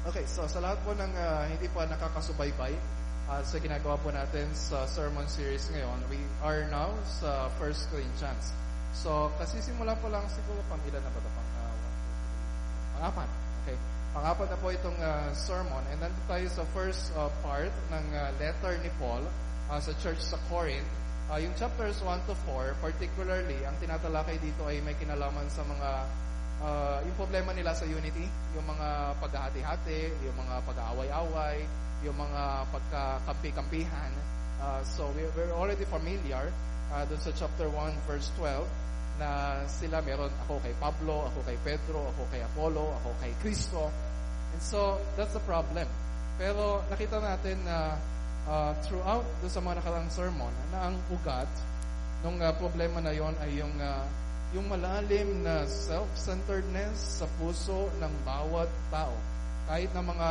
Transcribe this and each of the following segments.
Okay, so sa lahat po ng uh, hindi pa nakakasubaybay uh, sa ginagawa po natin sa sermon series ngayon, we are now sa 1 Corinthians. So, kasi simula po lang siguro pang ilan na ba ito? Pang, uh, one. Okay. Pang-apat na po itong uh, sermon. And nandito tayo sa first uh, part ng uh, letter ni Paul uh, sa church sa Corinth. Uh, yung chapters 1 to 4, particularly, ang tinatalakay dito ay may kinalaman sa mga uh, yung problema nila sa unity, yung mga paghahati-hati, yung mga pag-aaway-away, yung mga pagkakampi-kampihan. Uh, so we're, we're already familiar uh, dun sa chapter 1 verse 12 na sila meron ako kay Pablo, ako kay Pedro, ako kay Apollo, ako kay Cristo. And so that's the problem. Pero nakita natin na uh, throughout dun sa mga nakarang sermon na ang ugat ng uh, problema na yon ay yung uh, yung malalim na self-centeredness sa puso ng bawat tao. Kahit na mga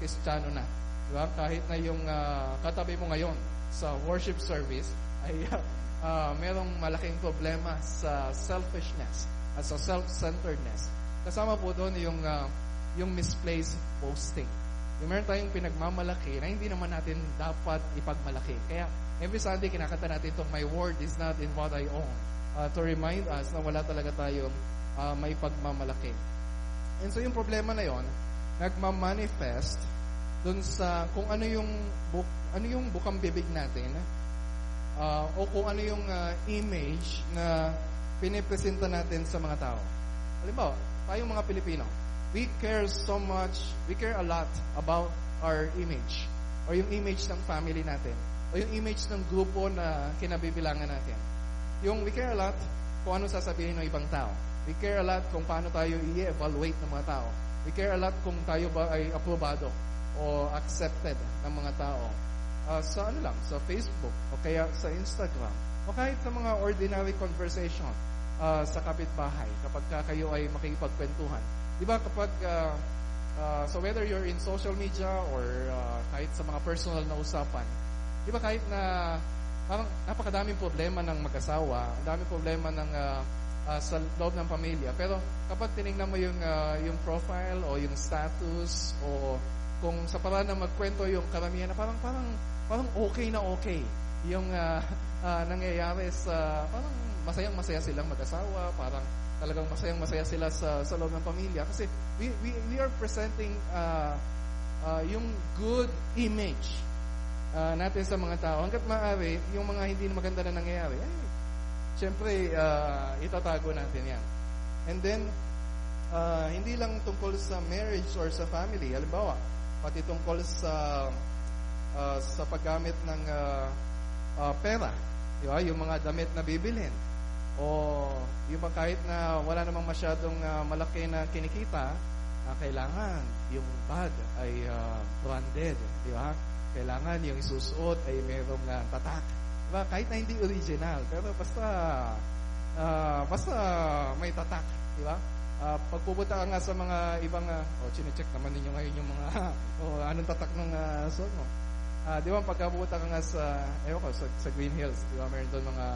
Kristiyano na. Diba? Kahit na yung uh, katabi mo ngayon sa worship service ay uh, uh, merong malaking problema sa selfishness at sa self-centeredness. Kasama po doon yung uh, yung misplaced boasting. Yung meron tayong pinagmamalaki na hindi naman natin dapat ipagmalaki. Kaya every Sunday kinakanta natin itong my word is not in what I own uh, to remind us na wala talaga tayong uh, may pagmamalaki. And so yung problema na yon nagma-manifest dun sa kung ano yung buk, ano yung bukang bibig natin uh, o kung ano yung uh, image na pinipresenta natin sa mga tao. Halimbawa, tayong mga Pilipino, we care so much, we care a lot about our image or yung image ng family natin o yung image ng grupo na kinabibilangan natin. Yung we care a lot kung ano sasabihin ng ibang tao. We care a lot kung paano tayo i-evaluate ng mga tao. We care a lot kung tayo ba ay aprobado o accepted ng mga tao. Uh, sa ano lang, sa Facebook o kaya sa Instagram o kahit sa mga ordinary conversation uh, sa kapitbahay kapag ka kayo ay makikipagkwentuhan. Di ba kapag uh, uh, so whether you're in social media or uh, kahit sa mga personal na usapan, di ba kahit na parang napakadaming problema ng mag-asawa, ang daming problema ng uh, uh, sa loob ng pamilya. Pero kapag tiningnan mo yung uh, yung profile o yung status o kung sa paraan na magkwento yung karamihan na parang parang parang okay na okay yung uh, uh, nangyayari sa parang masayang masaya silang mag-asawa, parang talagang masayang masaya sila sa sa loob ng pamilya kasi we we we are presenting uh, uh, yung good image uh, natin sa mga tao. Hanggat maaari, yung mga hindi maganda na nangyayari, ay, syempre, uh, itatago natin yan. And then, uh, hindi lang tungkol sa marriage or sa family. Halimbawa, pati tungkol sa uh, sa paggamit ng uh, uh, pera. Di ba? Yung mga damit na bibilhin. O yung bang kahit na wala namang masyadong uh, malaki na kinikita, uh, kailangan yung bag ay uh, branded. Di ba? kailangan yung isusuot ay mayroong uh, tatak. Diba? Kahit na hindi original, pero basta uh, basta may tatak, di ba? Uh, pagpupunta ka nga sa mga ibang uh, oh, chine-check naman ninyo ngayon yung mga oh, anong tatak ng uh, suot mo. Uh, di ba pagkapunta ka nga sa ewan ko sa, sa Green Hills, di ba? Meron doon mga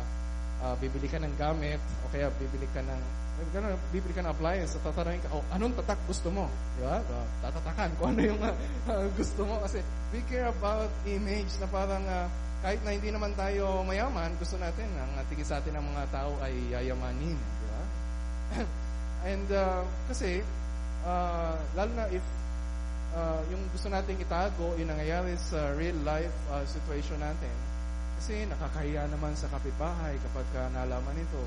uh, bibili ka ng gamit o kaya bibili ka ng Ganun, bibili ka ng appliance, tatanungin ka, oh, anong tatak gusto mo? Di ba? So, tatatakan kung ano yung uh, gusto mo. Kasi we care about image na parang uh, kahit na hindi naman tayo mayaman, gusto natin, ang tingin sa atin ng mga tao ay yayamanin. Di ba? And uh, kasi, uh, lalo na if uh, yung gusto nating itago, yung nangyayari sa real life uh, situation natin, kasi nakakahiya naman sa kapitbahay kapag uh, nalaman ito.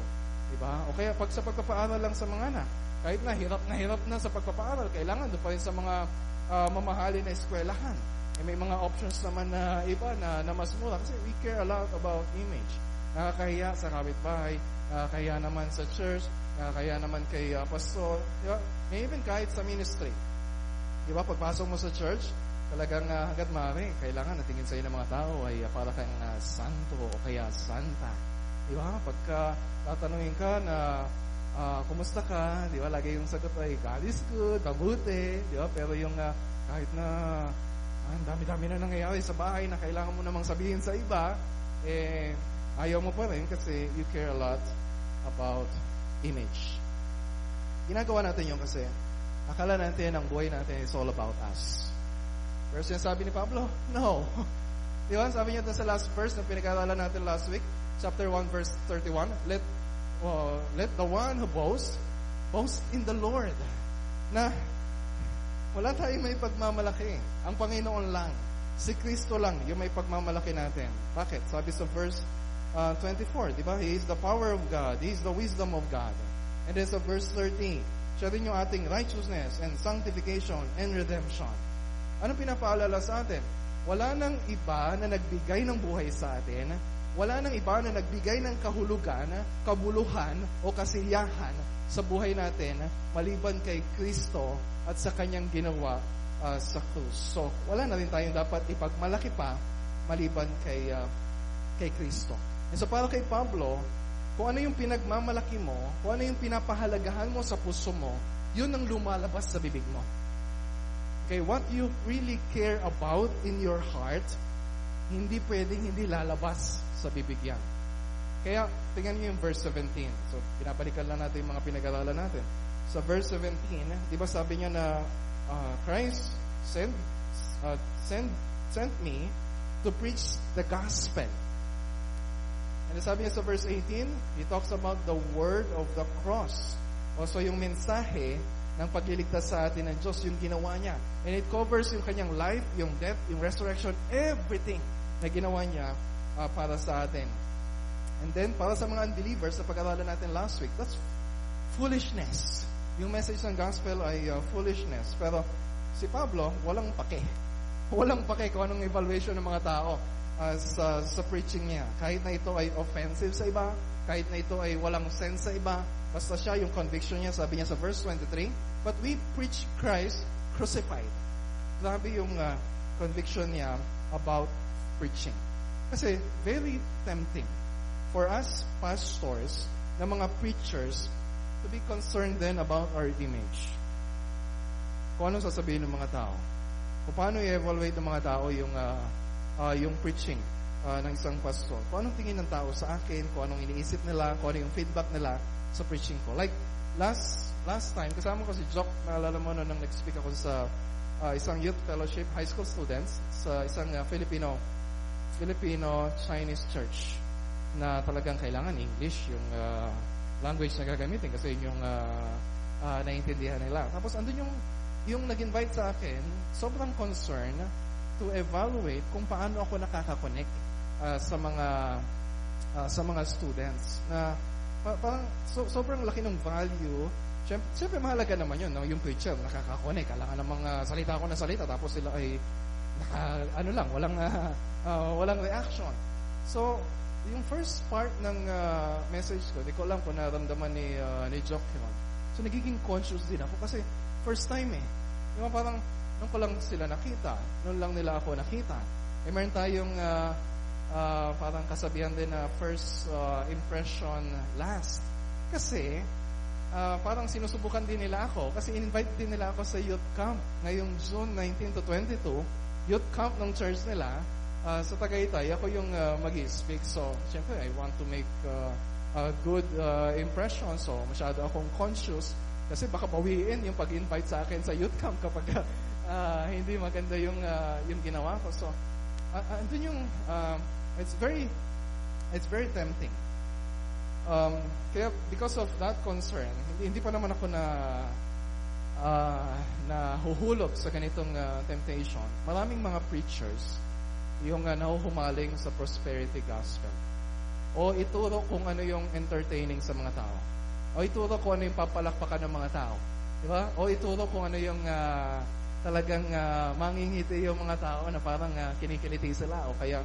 Diba? O kaya pag sa pagpapaaral lang sa mga anak, kahit na hirap na hirap na sa pagpapaaral, kailangan doon pa rin sa mga uh, mamahalin na eskwelahan. Eh, may mga options naman na iba na, na mas mura kasi we care a lot about image. Nakakahiya sa kapitbahay, nakakahiya naman sa church, nakakahiya naman kay uh, pastor, di ba? May even kahit sa ministry. Di ba? Pagpasok mo sa church, talagang uh, hanggat maaari, kailangan natingin sa'yo ng mga tao ay uh, para kang uh, santo o kaya santa. Di ba? Pagka tatanungin ka na uh, kumusta ka, di ba? Lagi yung sagot ay God is good, mabuti, di ba? Pero yung uh, kahit na ang dami-dami na nangyayari sa bahay na kailangan mo namang sabihin sa iba, eh, ayaw mo pa rin kasi you care a lot about image. Ginagawa natin yun kasi akala natin ang buhay natin is all about us. Pero sinasabi ni Pablo, no. Di ba? Sabi niya doon sa last verse na pinag-aaralan natin last week, chapter 1, verse 31, let, uh, let the one who boasts, boast in the Lord. Na, wala tayong may pagmamalaki. Ang Panginoon lang. Si Kristo lang yung may pagmamalaki natin. Bakit? Sabi sa verse uh, 24, di ba? He is the power of God. He is the wisdom of God. And then sa verse 13, siya rin yung ating righteousness and sanctification and redemption. Anong pinapaalala sa atin? Wala nang iba na nagbigay ng buhay sa atin. Wala nang iba na nagbigay ng kahulugan, kabuluhan, o kasiyahan sa buhay natin maliban kay Kristo at sa kanyang ginawa uh, sa krus. So, wala na rin tayong dapat ipagmalaki pa maliban kay uh, kay Kristo. And so para kay Pablo, kung ano yung pinagmamalaki mo, kung ano yung pinapahalagahan mo sa puso mo, yun ang lumalabas sa bibig mo. Okay, what you really care about in your heart, hindi pwedeng hindi lalabas sa bibig yan. Kaya, tingnan niyo yung verse 17. So, pinabalikan lang natin yung mga pinag-aralan natin. Sa verse 17, di ba sabi niya na uh, Christ sent, uh, sent, sent me to preach the gospel. And sabi niya sa verse 18, he talks about the word of the cross. O so yung mensahe ng pagliligtas sa atin ng Diyos, yung ginawa niya. And it covers yung kanyang life, yung death, yung resurrection, everything na ginawa niya uh, para sa atin. And then, para sa mga unbelievers, sa pag-aralan natin last week, that's foolishness. Yung message ng gospel ay uh, foolishness. Pero si Pablo, walang pake. Walang pake kung anong evaluation ng mga tao uh, sa, sa preaching niya. Kahit na ito ay offensive sa iba, kahit na ito ay walang sense sa iba, basta siya, yung conviction niya, sabi niya sa verse 23, But we preach Christ crucified. Grabe yung uh, conviction niya about preaching. Kasi very tempting for us pastors na mga preachers to be concerned then about our image. Kung anong sasabihin ng mga tao. Kung paano i-evaluate ng mga tao yung uh, uh, yung preaching uh, ng isang pastor. Kung anong tingin ng tao sa akin, kung anong iniisip nila, kung ano yung feedback nila sa preaching ko. Like, last last time, kasama ko si Jock, naalala mo na nang nag-speak ako sa uh, isang youth fellowship, high school students, sa isang uh, Filipino, Filipino Chinese church na talagang kailangan English yung uh, language na gagamitin kasi yun yung uh, uh, naiintindihan nila. Tapos andun yung yung nag-invite sa akin, sobrang concern to evaluate kung paano ako nakaka-connect uh, sa mga uh, sa mga students na pa, parang so, sobrang laki ng value Siyempre, siyempre mahalaga naman yun, no? yung preacher, nakaka-connect. Kailangan ng mga salita ko na salita, tapos sila ay, naka, ano lang, walang, uh, uh, walang reaction. So, yung first part ng uh, message ko, hindi ko alam kung naramdaman ni, uh, ni Jock yun. So, nagiging conscious din ako kasi first time eh. Yung parang, nung ko lang sila nakita, nung lang nila ako nakita. Eh, meron tayong uh, uh, parang kasabihan din na first uh, impression last. Kasi, uh, parang sinusubukan din nila ako kasi invite din nila ako sa youth camp ngayong June 19 to 22 youth camp ng church nila uh, sa Tagaytay. Ako yung uh, mag-speak so syempre I want to make uh, a good uh, impression. So masyado akong conscious kasi baka bawiin yung pag-invite sa akin sa youth camp kapag uh, hindi maganda yung uh, yung ginawa ko. So uh, andun yung uh, it's very it's very tempting Um, kaya because of that concern, hindi, hindi pa naman ako na uh, na huhulog sa ganitong uh, temptation. Maraming mga preachers yung uh, nahuhumaling sa prosperity gospel. O ituro kung ano yung entertaining sa mga tao. O ituro kung ano yung papalakpakan ng mga tao. Di ba? O ituro kung ano yung uh, talagang uh, mangingiti yung mga tao na parang uh, kinikiliti sila o kaya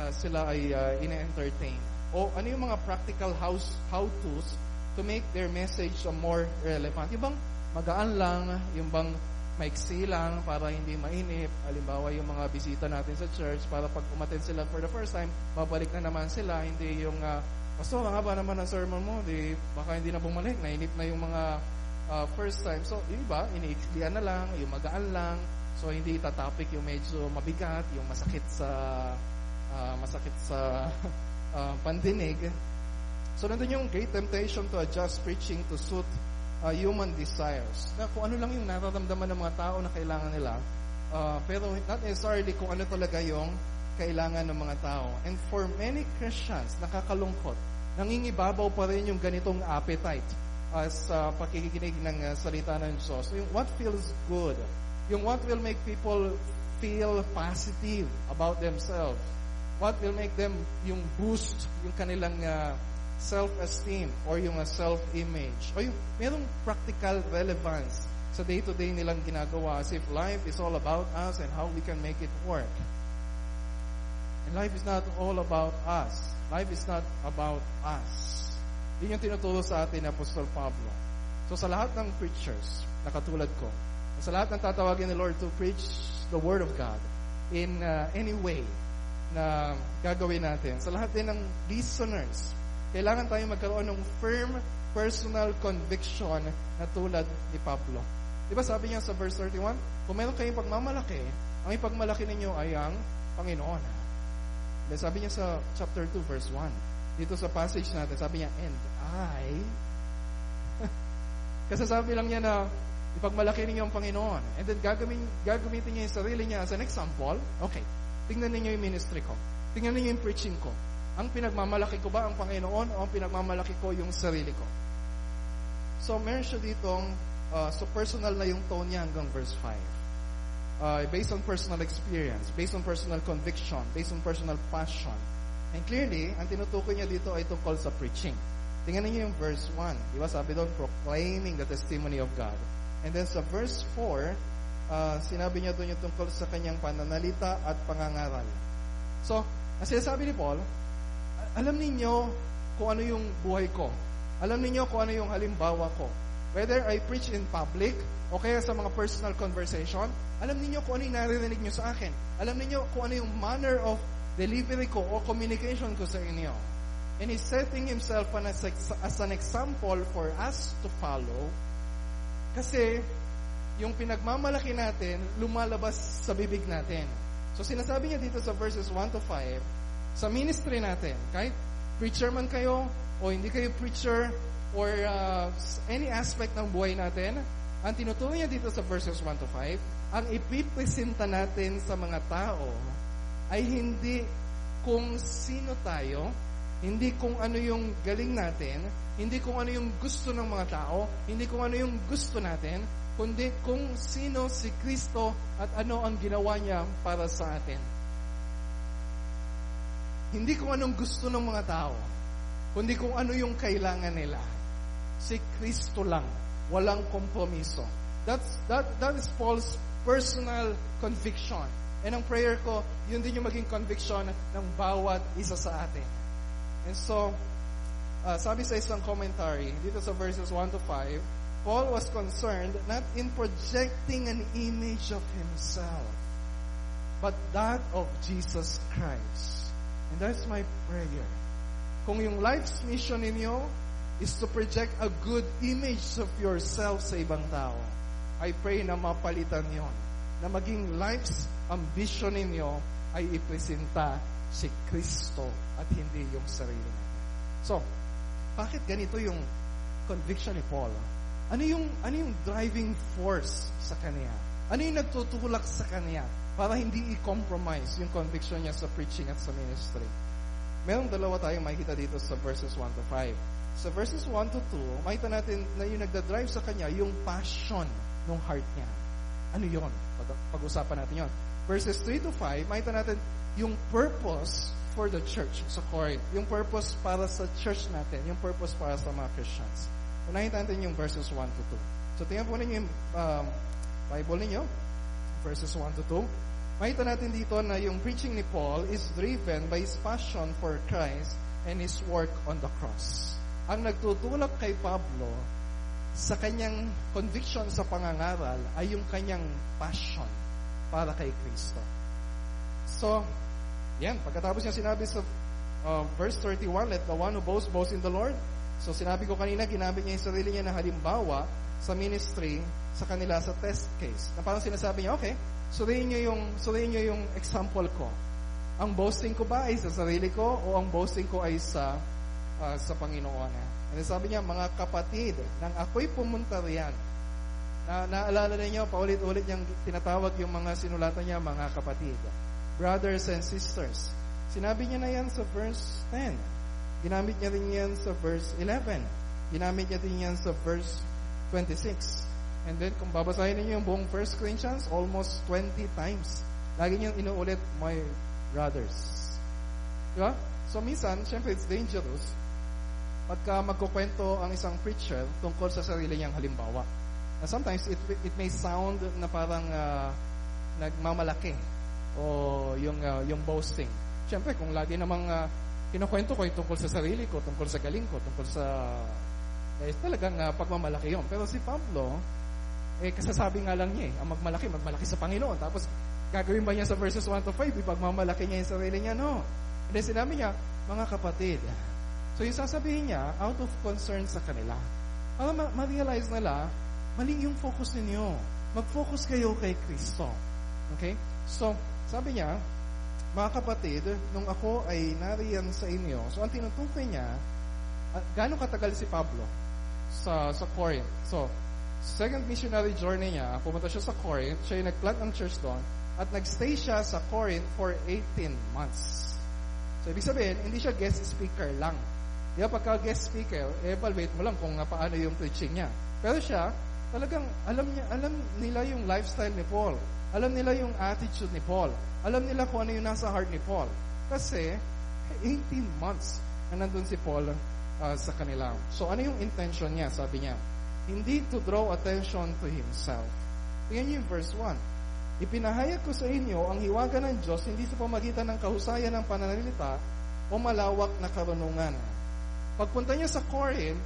uh, sila ay uh, ine-entertain o ano yung mga practical house how-tos to make their message more relevant. Yung bang magaan lang, yung bang maiksi lang para hindi mainip. Halimbawa, yung mga bisita natin sa church para pag umattend sila for the first time, babalik na naman sila. Hindi yung, uh, Pastor, ang haba naman ang sermon mo, di, baka hindi na bumalik, nainip na yung mga uh, first time. So, yung iba, iniikslian na lang, yung magaan lang. So, hindi itatopic yung medyo mabigat, yung masakit sa, uh, masakit sa uh, pandinig. So nandun yung great temptation to adjust preaching to suit uh, human desires. Na kung ano lang yung nararamdaman ng mga tao na kailangan nila, uh, pero not necessarily kung ano talaga yung kailangan ng mga tao. And for many Christians, nakakalungkot, nangingibabaw pa rin yung ganitong appetite as uh, pakikinig ng uh, salita ng Diyos. Yung what feels good, yung what will make people feel positive about themselves, what will make them yung boost yung kanilang uh, self-esteem or yung uh, self-image o yung merong practical relevance sa day-to-day nilang ginagawa as if life is all about us and how we can make it work. And life is not all about us. Life is not about us. Yun yung tinuturo sa atin ni Apostol Pablo. So sa lahat ng preachers na katulad ko, sa lahat ng tatawagin ni Lord to preach the Word of God in uh, any way na gagawin natin, sa lahat din ng listeners, kailangan tayo magkaroon ng firm personal conviction na tulad ni Pablo. Di ba sabi niya sa verse 31, kung meron kayong pagmamalaki, ang ipagmalaki ninyo ay ang Panginoon. Then sabi niya sa chapter 2 verse 1, dito sa passage natin, sabi niya, and I, kasi sabi lang niya na ipagmalaki ninyo ang Panginoon. And then gagawin, gagamitin niya yung sarili niya as an example. Okay, tingnan ninyo yung ministry ko. Tingnan ninyo yung preaching ko. Ang pinagmamalaki ko ba ang Panginoon o ang pinagmamalaki ko yung sarili ko? So, meron siya ditong, uh, so personal na yung tone niya hanggang verse 5. Uh, based on personal experience, based on personal conviction, based on personal passion. And clearly, ang tinutukoy niya dito ay tungkol sa preaching. Tingnan niyo yung verse 1. Di ba sabi doon, proclaiming the testimony of God. And then sa verse 4, uh, sinabi niya doon yung tungkol sa kanyang pananalita at pangangaral. So, ang sinasabi ni Paul, alam ninyo kung ano yung buhay ko. Alam ninyo kung ano yung halimbawa ko. Whether I preach in public o kaya sa mga personal conversation, alam ninyo kung ano yung naririnig nyo sa akin. Alam ninyo kung ano yung manner of delivery ko o communication ko sa inyo. And he's setting himself as, an example for us to follow kasi yung pinagmamalaki natin, lumalabas sa bibig natin. So sinasabi niya dito sa verses 1 to 5, sa ministry natin, kahit preacher man kayo, o hindi kayo preacher, or uh, any aspect ng buhay natin, ang tinuturo niya dito sa verses 1 to 5, ang ipipresenta natin sa mga tao ay hindi kung sino tayo, hindi kung ano yung galing natin, hindi kung ano yung gusto ng mga tao, hindi kung ano yung gusto natin, kundi kung sino si Kristo at ano ang ginawa niya para sa atin. Hindi kung anong gusto ng mga tao, kundi kung ano yung kailangan nila. Si Kristo lang, walang kompromiso. That's, that, that is Paul's personal conviction. And ang prayer ko, yun din yung maging conviction ng bawat isa sa atin. And so, uh, sabi sa isang commentary, dito sa verses 1 to 5, Paul was concerned not in projecting an image of himself, but that of Jesus Christ. And that's my prayer. Kung yung life's mission ninyo is to project a good image of yourself sa ibang tao, I pray na mapalitan yon na maging life's ambition ninyo ay ipresenta si Kristo at hindi yung sarili natin. So, bakit ganito yung conviction ni Paul? Ano yung ano yung driving force sa kanya? Ano yung nagtutulak sa kanya para hindi i-compromise yung conviction niya sa preaching at sa ministry? Merong dalawa tayong makikita dito sa verses 1 to 5. Sa verses 1 to 2, makita natin na yung nagda-drive sa kanya, yung passion ng heart niya. Ano yon? Pag-usapan natin yon. Verses 3 to 5, makita natin yung purpose for the church sa Corinth. Yung purpose para sa church natin. Yung purpose para sa mga Christians. Unahin natin yung verses 1 to 2. So, tingnan po ninyo yung um, Bible ninyo. Verses 1 to 2. Makita natin dito na yung preaching ni Paul is driven by his passion for Christ and his work on the cross. Ang nagtutulak kay Pablo sa kanyang conviction sa pangangaral ay yung kanyang passion para kay Kristo. So, yan, pagkatapos niya sinabi sa uh, verse 31, let the one who boasts, boast in the Lord. So, sinabi ko kanina, ginamit niya yung sarili niya na halimbawa sa ministry sa kanila sa test case. Na parang sinasabi niya, okay, suriin niyo yung, suriin niyo yung example ko. Ang boasting ko ba ay sa sarili ko o ang boasting ko ay sa ah, sa Panginoon. And sabi niya, mga kapatid, nang ako'y pumunta riyan, na, naalala ninyo, paulit-ulit niyang tinatawag yung mga sinulatan niya, mga kapatid. Brothers and sisters. Sinabi niya na yan sa verse 10. Ginamit niya rin yan sa verse 11. Ginamit niya din yan sa verse 26. And then, kung babasahin ninyo yung buong 1 Corinthians, almost 20 times. Lagi niyang inuulit, my brothers. Diba? So, minsan, syempre, it's dangerous pagka magkukwento ang isang preacher tungkol sa sarili niyang halimbawa. Na sometimes, it, it may sound na parang uh, nagmamalaki o yung, uh, yung boasting. Syempre, kung lagi namang uh, kinukwento ko yung tungkol sa sarili ko, tungkol sa galing ko, tungkol sa... Eh, talagang uh, pagmamalaki yon Pero si Pablo, eh, kasasabi nga lang niya eh, ang magmalaki, magmalaki sa Panginoon. Tapos, gagawin ba niya sa verses 1 to 5, ipagmamalaki niya yung sarili niya? No. And then sinabi niya, mga kapatid, So yung sasabihin niya, out of concern sa kanila. Para ma- ma-realize nila, mali yung focus ninyo. Mag-focus kayo kay Kristo. Okay? So, sabi niya, mga kapatid, nung ako ay nariyan sa inyo, so ang tinutukoy niya, uh, gano'ng katagal si Pablo sa sa Corinth? So, second missionary journey niya, pumunta siya sa Corinth, siya yung nag-plant ng church doon, at nagstay siya sa Corinth for 18 months. So, ibig sabihin, hindi siya guest speaker lang. Di ba, pagka guest speaker, evaluate mo lang kung paano yung preaching niya. Pero siya, talagang alam niya, alam nila yung lifestyle ni Paul. Alam nila yung attitude ni Paul. Alam nila kung ano yung nasa heart ni Paul. Kasi, 18 months na nandun si Paul uh, sa kanila. So, ano yung intention niya? Sabi niya, hindi to draw attention to himself. Tingnan niyo yung verse 1. Ipinahayag ko sa inyo ang hiwaga ng Diyos hindi sa pamagitan ng kahusayan ng pananalita o malawak na karunungan Pagpunta niya sa Corinth,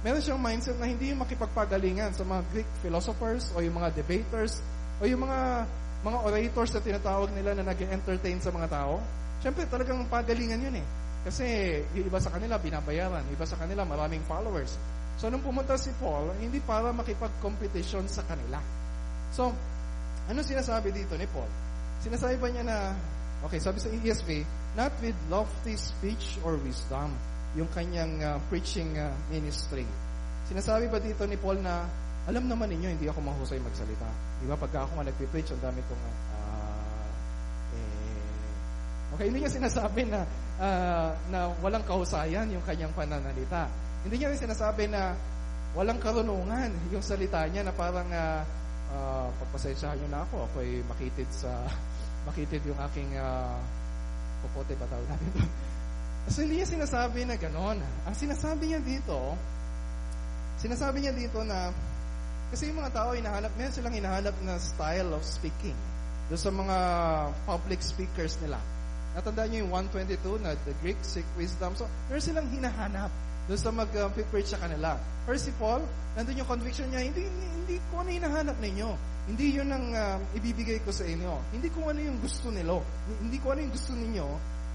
meron siyang mindset na hindi yung makipagpagalingan sa mga Greek philosophers o yung mga debaters o yung mga mga orators na tinatawag nila na nag-entertain sa mga tao. Siyempre, talagang pagalingan yun eh. Kasi yung iba sa kanila binabayaran, iba sa kanila maraming followers. So, nung pumunta si Paul, hindi para makipag-competition sa kanila. So, ano sinasabi dito ni Paul? Sinasabi ba niya na, okay, sabi sa ESV, not with lofty speech or wisdom, yung kanyang uh, preaching uh, ministry. Sinasabi ba dito ni Paul na, alam naman ninyo, hindi ako mahusay magsalita. Di ba? Pagka ako nga nagpipreach, ang dami kong, uh, eh, okay, hindi niya sinasabi na, uh, na walang kahusayan yung kanyang pananalita. Hindi niya sinasabi na walang karunungan yung salita niya na parang, uh, uh, pagpasensyahan niyo na ako, ako'y makitid sa, makitid yung aking, uh, pupote ba tawag natin? So, hindi niya sinasabi na ganon. Ang sinasabi niya dito, sinasabi niya dito na, kasi yung mga tao, hinahanap, meron silang hinahanap na style of speaking. Doon sa mga public speakers nila. Natandaan niyo yung 122 na the Greek seek wisdom. So, meron silang hinahanap doon sa mag-preach sa kanila. First si Paul, nandun yung conviction niya, hindi, hindi, hindi ko ano hinahanap ninyo. Hindi yun ang uh, ibibigay ko sa inyo. Hindi kung ano yung gusto nilo. Hindi ko ano yung gusto ninyo,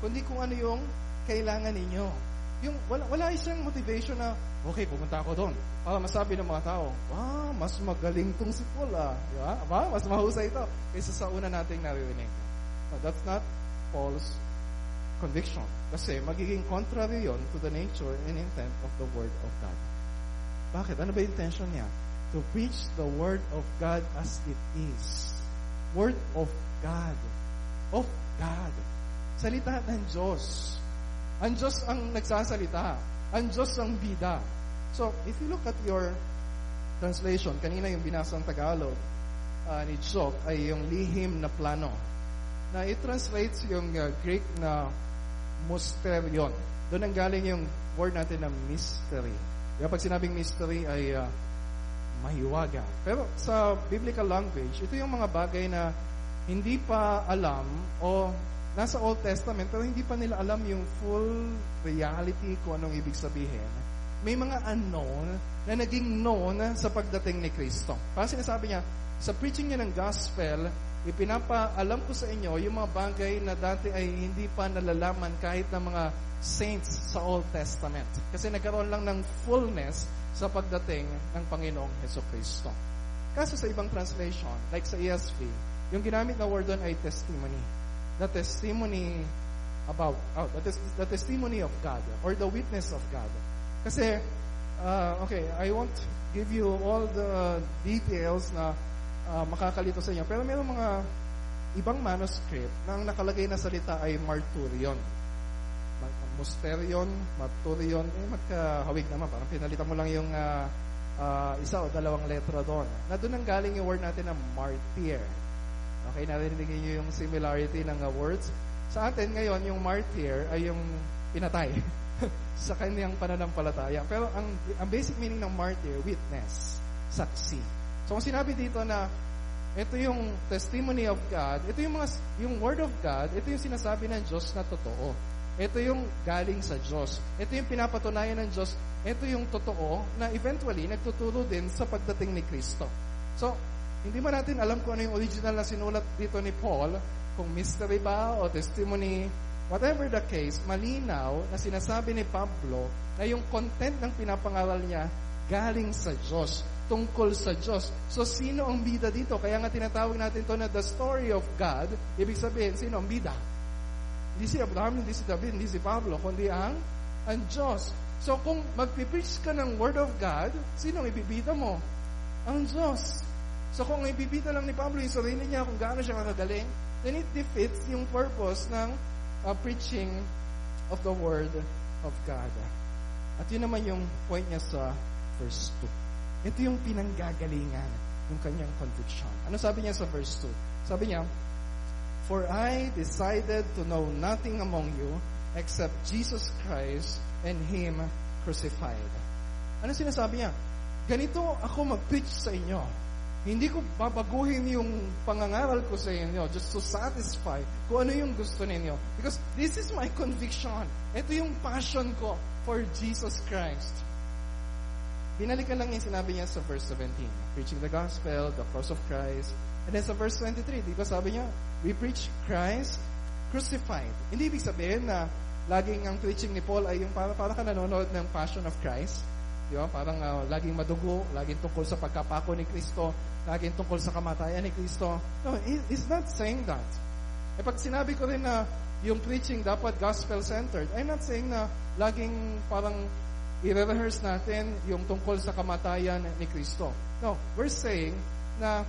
kundi kung ano yung kailangan ninyo. Yung wala, wala isang motivation na, okay, pumunta ako doon. Para masabi ng mga tao, wow, mas magaling tong si Paul ah. Di ba? Ba? Mas mahusay ito kaysa sa una nating naririnig. No, that's not Paul's conviction. Kasi magiging contrary yon to the nature and intent of the Word of God. Bakit? Ano ba intention niya? To preach the Word of God as it is. Word of God. Of God. Salita ng Diyos. Ang Diyos ang nagsasalita. Ang Diyos ang bida. So, if you look at your translation, kanina yung binasang Tagalog uh, ni Jock ay yung lihim na plano. Na it translates yung uh, Greek na mysterion. Doon ang galing yung word natin na mystery. Kaya pag sinabing mystery ay uh, mahiwaga. Pero sa biblical language, ito yung mga bagay na hindi pa alam o nasa Old Testament pero hindi pa nila alam yung full reality kung anong ibig sabihin. May mga unknown na naging known sa pagdating ni Kristo. Para sinasabi niya, sa preaching niya ng gospel, ipinapaalam ko sa inyo yung mga bagay na dati ay hindi pa nalalaman kahit ng mga saints sa Old Testament. Kasi nagkaroon lang ng fullness sa pagdating ng Panginoong Heso Kristo. Kaso sa ibang translation, like sa ESV, yung ginamit na word doon ay testimony the testimony about oh, the, tes- the testimony of God or the witness of God. Kasi, uh, okay, I won't give you all the details na uh, makakalito sa inyo. Pero mayroong mga ibang manuscript na ang nakalagay na salita ay marturion. Musterion, marturion, eh magkahawig naman. Parang pinalitan mo lang yung uh, uh, isa o dalawang letra doon. Na doon ang galing yung word natin na martyr. Okay, narinig niyo yung similarity ng words. Sa atin ngayon, yung martyr ay yung pinatay sa kanyang pananampalataya. Pero ang, ang basic meaning ng martyr, witness, saksi. So kung sinabi dito na ito yung testimony of God, ito yung mga yung word of God, ito yung sinasabi ng Diyos na totoo. Ito yung galing sa Diyos. Ito yung pinapatunayan ng Diyos. Ito yung totoo na eventually nagtuturo din sa pagdating ni Kristo. So, hindi man natin alam kung ano yung original na sinulat dito ni Paul, kung mystery ba o testimony, whatever the case, malinaw na sinasabi ni Pablo na yung content ng pinapangaral niya galing sa Diyos, tungkol sa Diyos. So, sino ang bida dito? Kaya nga tinatawag natin to na the story of God. Ibig sabihin, sino ang bida? Hindi si Abraham, hindi si David, hindi si Pablo, kundi ang, ang Diyos. So kung magpipreach ka ng Word of God, sino ang ibibida mo? Ang Diyos. So kung ibibida lang ni Pablo yung sarili niya kung gaano siya kakagaling, then it defeats yung purpose ng uh, preaching of the Word of God. At yun naman yung point niya sa verse 2. Ito yung pinanggagalingan ng kanyang conviction. Ano sabi niya sa verse 2? Sabi niya, For I decided to know nothing among you except Jesus Christ and Him crucified. Ano sinasabi niya? Ganito ako mag-preach sa inyo. Hindi ko babaguhin yung pangangaral ko sa inyo just to satisfy kung ano yung gusto ninyo. Because this is my conviction. Ito yung passion ko for Jesus Christ. Binalikan lang yung sinabi niya sa verse 17. Preaching the gospel, the cross of Christ. And then sa verse 23, di ba sabi niya, we preach Christ crucified. Hindi ibig sabihin na laging ang preaching ni Paul ay yung para, para ka nanonood ng Passion of Christ. Di ba? Parang uh, laging madugo, laging tungkol sa pagkapako ni Kristo, laging tungkol sa kamatayan ni Kristo. No, he's not saying that. Eh pag sinabi ko rin na yung preaching dapat gospel-centered, I'm not saying na laging parang i-rehearse natin yung tungkol sa kamatayan ni Kristo. No, we're saying na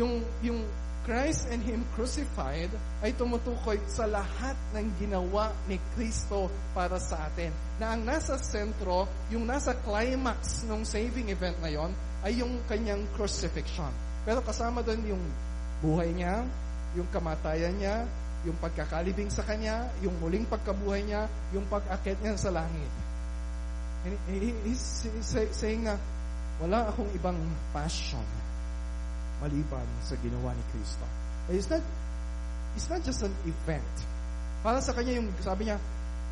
yung, yung Christ and Him crucified ay tumutukoy sa lahat ng ginawa ni Kristo para sa atin. Na ang nasa sentro, yung nasa climax ng saving event na yon ay yung kanyang crucifixion. Pero kasama doon yung buhay niya, yung kamatayan niya, yung pagkakalibing sa kanya, yung muling pagkabuhay niya, yung pag-akit niya sa langit. And he's saying na wala akong ibang passion maliban sa ginawa ni Kristo. It's not, it's not just an event. Para sa kanya yung, sabi niya,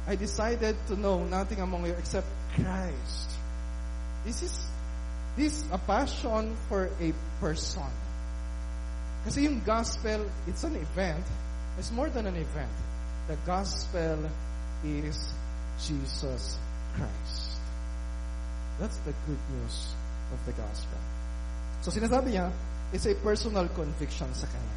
I decided to know nothing among you except Christ. This is, this a passion for a person. Kasi yung gospel, it's an event. It's more than an event. The gospel is Jesus Christ. That's the good news of the gospel. So sinasabi niya, it's a personal conviction sa kanya.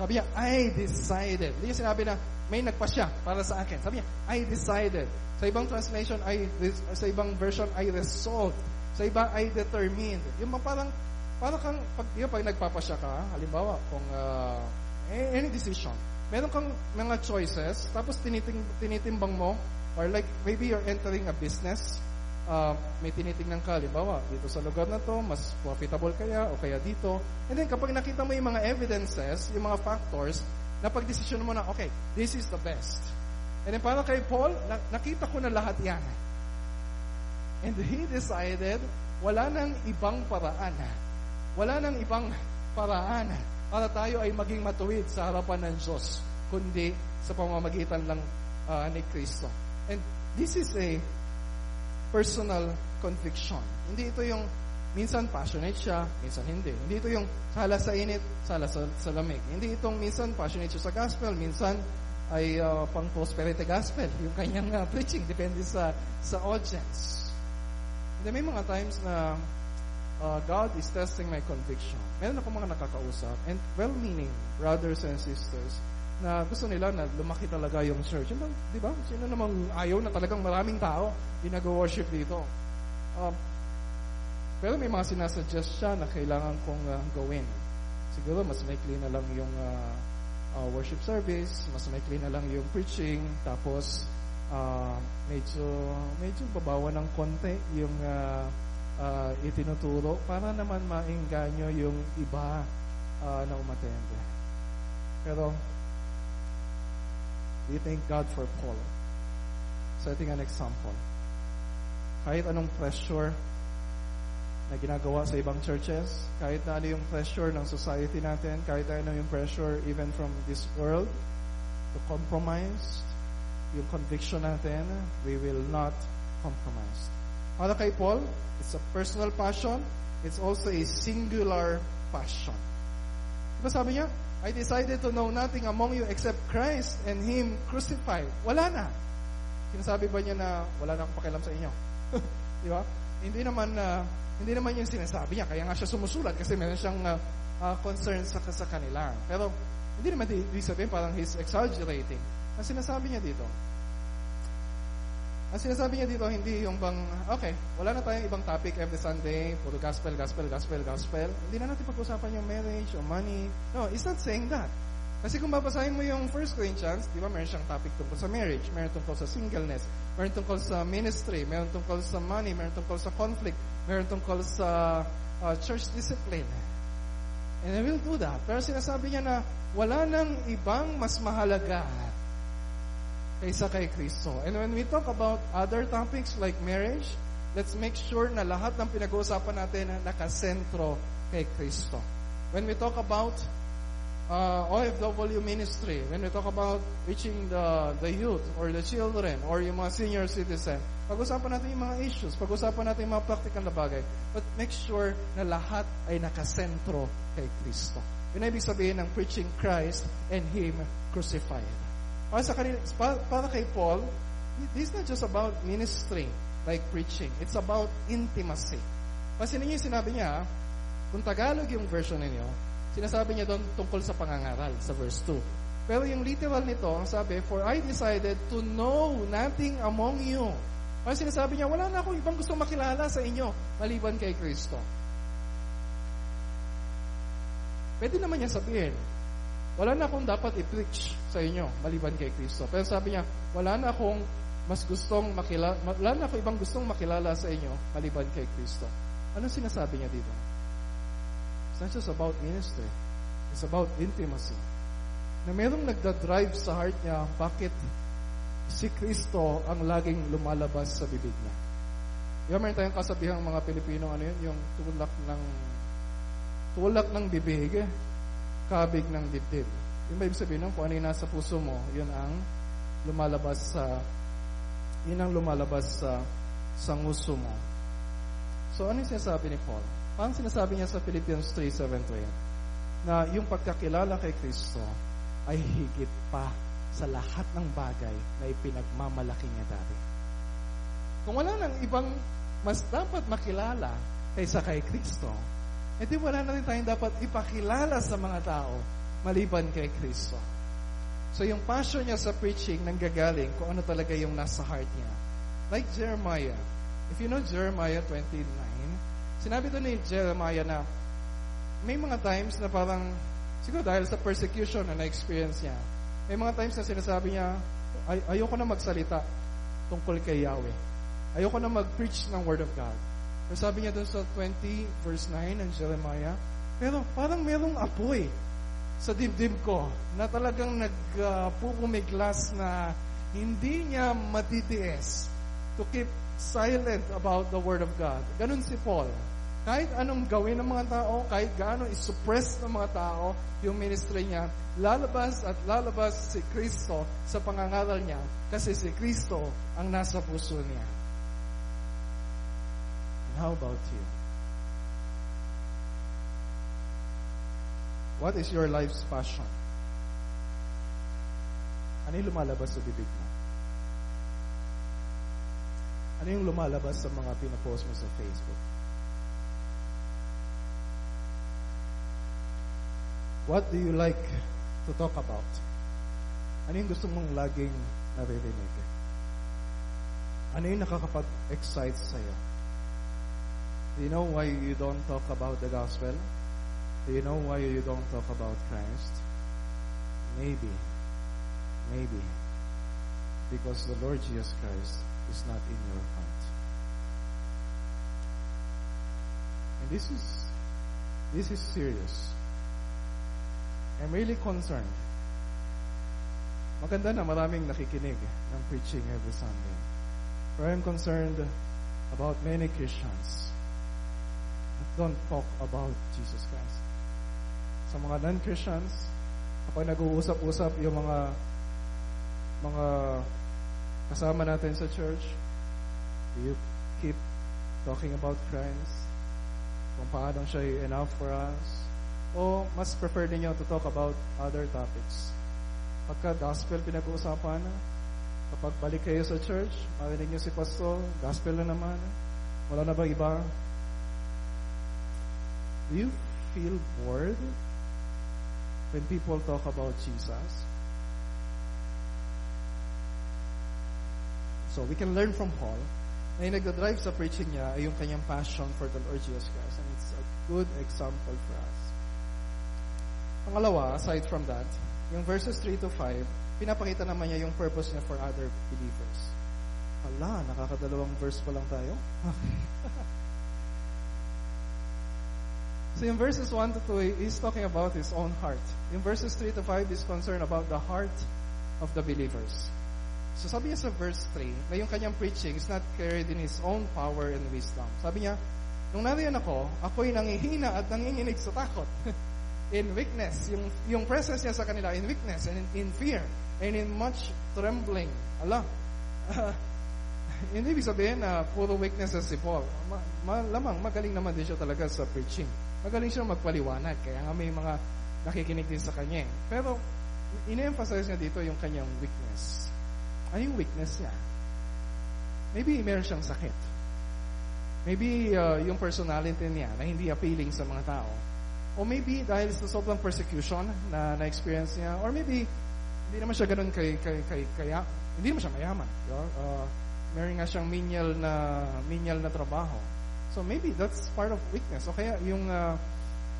Sabi niya, I decided. Hindi niya sinabi na, may nagpasya para sa akin. Sabi niya, I decided. Sa ibang translation, I, sa ibang version, I resolved. Sa iba, I determined. Yung parang, parang kang, pag, yun, pag nagpapasya ka, halimbawa, kung uh, any decision, meron kang mga choices, tapos tiniting, tinitimbang mo, or like, maybe you're entering a business, uh, may tinitingnan ka, halimbawa, dito sa lugar na to, mas profitable kaya, o kaya dito. And then, kapag nakita mo yung mga evidences, yung mga factors, na pagdesisyon mo na, okay, this is the best. And then, para kay Paul, na, nakita ko na lahat yan. And he decided, wala nang ibang paraan. Wala nang ibang paraan para tayo ay maging matuwid sa harapan ng Diyos, kundi sa pamamagitan lang uh, ni Kristo. And this is a personal conviction. Hindi ito yung minsan passionate siya, minsan hindi. Hindi ito yung sala sa init, sala sa, sa lamig. Hindi itong minsan passionate siya sa gospel, minsan ay uh, pang prosperity gospel, yung kanyang uh, preaching, depende sa sa audience. And may mga times na uh, God is testing my conviction. Meron ako mga nakakausap, and well-meaning brothers and sisters, na gusto nila na lumaki talaga yung church. Yun lang, di ba? Sino namang ayaw na talagang maraming tao yung nag-worship dito. Um, pero may mga sinasuggest siya na kailangan kong uh, gawin. Siguro mas maikli na lang yung uh, uh, worship service, mas maikli na lang yung preaching, tapos uh, medyo medyo babawa ng konti yung uh, uh, itinuturo para naman mainganyo yung iba uh, na umatende. Pero we thank God for Paul setting an example. Kahit anong pressure na ginagawa sa ibang churches, kahit na ano yung pressure ng society natin, kahit na ano yung pressure even from this world, to compromise, yung conviction natin, we will not compromise. Para kay Paul, it's a personal passion, it's also a singular passion. Diba sabi niya? I decided to know nothing among you except Christ and Him crucified. Wala na. Sinasabi ba niya na wala na akong pakialam sa inyo? Di ba? Hindi naman na uh, hindi naman yung sinasabi niya. Kaya nga siya sumusulat kasi meron siyang uh, uh, concern sa, sa kanila. Pero hindi naman ibig sabihin parang he's exaggerating. Ang sinasabi niya dito, ang sinasabi niya dito, hindi yung bang, okay, wala na tayong ibang topic every Sunday, puro gospel, gospel, gospel, gospel. Hindi na natin pag-usapan yung marriage or money. No, it's not saying that. Kasi kung babasahin mo yung 1 Corinthians, di ba, meron siyang topic tungkol sa marriage, meron tungkol sa singleness, meron tungkol sa ministry, meron tungkol sa money, meron tungkol sa conflict, meron tungkol sa uh, church discipline. And I will do that. Pero sinasabi niya na wala nang ibang mas mahalaga kaysa kay Kristo. And when we talk about other topics like marriage, let's make sure na lahat ng pinag-uusapan natin na nakasentro kay Kristo. When we talk about uh, OFW ministry, when we talk about reaching the, the youth or the children or yung mga senior citizen, pag-usapan natin yung mga issues, pag-usapan natin yung mga practical na bagay, but make sure na lahat ay nakasentro kay Kristo. Yun ibig sabihin ng preaching Christ and Him crucified. Para, sa kanila, para, kay Paul, this is not just about ministering like preaching. It's about intimacy. Kasi ninyo sinabi niya, kung Tagalog yung version ninyo, Sinasabi niya doon tungkol sa pangangaral sa verse 2. Pero yung literal nito, ang sabi, For I decided to know nothing among you. Parang sinasabi niya, wala na akong ibang gusto makilala sa inyo maliban kay Kristo. Pwede naman niya sabihin, wala na akong dapat i-preach sa inyo maliban kay Kristo. Pero sabi niya, wala na akong mas gustong makilala, wala na akong ibang gustong makilala sa inyo maliban kay Kristo. Ano sinasabi niya dito? not just about ministry. It's about intimacy. Na merong nagda-drive sa heart niya, bakit si Kristo ang laging lumalabas sa bibig niya. Ba meron tayong kasabihang mga Pilipino, ano yun, yung tulak ng tulak ng bibig, kabig ng dibdib. Yung ba ibig sabihin nun, kung ano yung nasa puso mo, yun ang lumalabas sa yun ang lumalabas sa sa nguso mo. So, ano yung sinasabi ni Paul? Ang sinasabi niya sa Philippians 3.7 na yung pagkakilala kay Kristo ay higit pa sa lahat ng bagay na ipinagmamalaki niya dati. Kung wala nang ibang mas dapat makilala kaysa kay Kristo, edi wala na rin tayong dapat ipakilala sa mga tao maliban kay Kristo. So yung passion niya sa preaching nanggagaling kung ano talaga yung nasa heart niya. Like Jeremiah. If you know Jeremiah 29, Sinabi doon ni Jeremiah na may mga times na parang, siguro dahil sa persecution na na-experience niya, may mga times na sinasabi niya, Ay, ayoko na magsalita tungkol kay Yahweh. Ayoko na mag-preach ng Word of God. Sabi niya doon sa 20 verse 9 ng Jeremiah, pero parang merong apoy sa dibdib ko na talagang nagpupumiglas uh, na hindi niya matitiis to keep silent about the Word of God. Ganun si Paul. Kahit anong gawin ng mga tao, kahit gaano isuppress ng mga tao yung ministry niya, lalabas at lalabas si Kristo sa pangangaral niya kasi si Kristo ang nasa puso niya. How about you? What is your life's passion? Ano yung lumalabas sa bibig mo? Ano yung lumalabas sa mga pinapost mo sa Facebook? What do you like to talk about? Ano yung gusto mong laging naririnig? Ano yung nakakapag-excite sa'yo? Do you know why you don't talk about the gospel? Do you know why you don't talk about Christ? Maybe, maybe, because the Lord Jesus Christ is not in your heart. And this is, this is serious. I'm really concerned. Maganda na maraming nakikinig ng preaching every Sunday. But I'm concerned about many Christians don't talk about Jesus Christ. Sa mga non-Christians, kapag nag-uusap-usap yung mga mga kasama natin sa church, do you keep talking about Christ? Kung paano siya enough for us? O mas prefer ninyo to talk about other topics? Pagka gospel pinag-uusapan, kapag balik kayo sa church, marinig niyo si pastor, gospel na naman, wala na ba iba? Do you feel bored when people talk about Jesus? So we can learn from Paul na yung nagdadrive sa preaching niya ay yung kanyang passion for the Lord Jesus Christ. And it's a good example for us. Pangalawa, aside from that, yung verses 3 to 5, pinapakita naman niya yung purpose niya for other believers. Hala, nakakadalawang verse pa lang tayo. so yung verses 1 to 2, he's talking about his own heart. Yung verses 3 to 5 is concerned about the heart of the believers. So sabi niya sa verse 3, na yung kanyang preaching is not carried in his own power and wisdom. Sabi niya, nung nariyan ako, ako'y nangihina at nanginginig sa takot. in weakness. Yung, yung presence niya sa kanila in weakness and in, in fear and in much trembling. Ala, uh, hindi ibig sabihin na puro weakness si Paul. Ma, malamang, magaling naman din siya talaga sa preaching. Magaling siya magpaliwanag. Kaya nga may mga nakikinig din sa kanya. Pero, ine-emphasize niya dito yung kanyang weakness. Ano yung weakness niya? Maybe meron siyang sakit. Maybe uh, yung personality niya na hindi appealing sa mga tao. O maybe dahil sa sobrang persecution na na-experience niya. Or maybe hindi naman siya ganun kay, kay, kay, kaya, hindi naman siya mayaman. Diba? Uh, meron nga siyang menial na, menial na trabaho. So maybe that's part of weakness. O kaya yung, uh,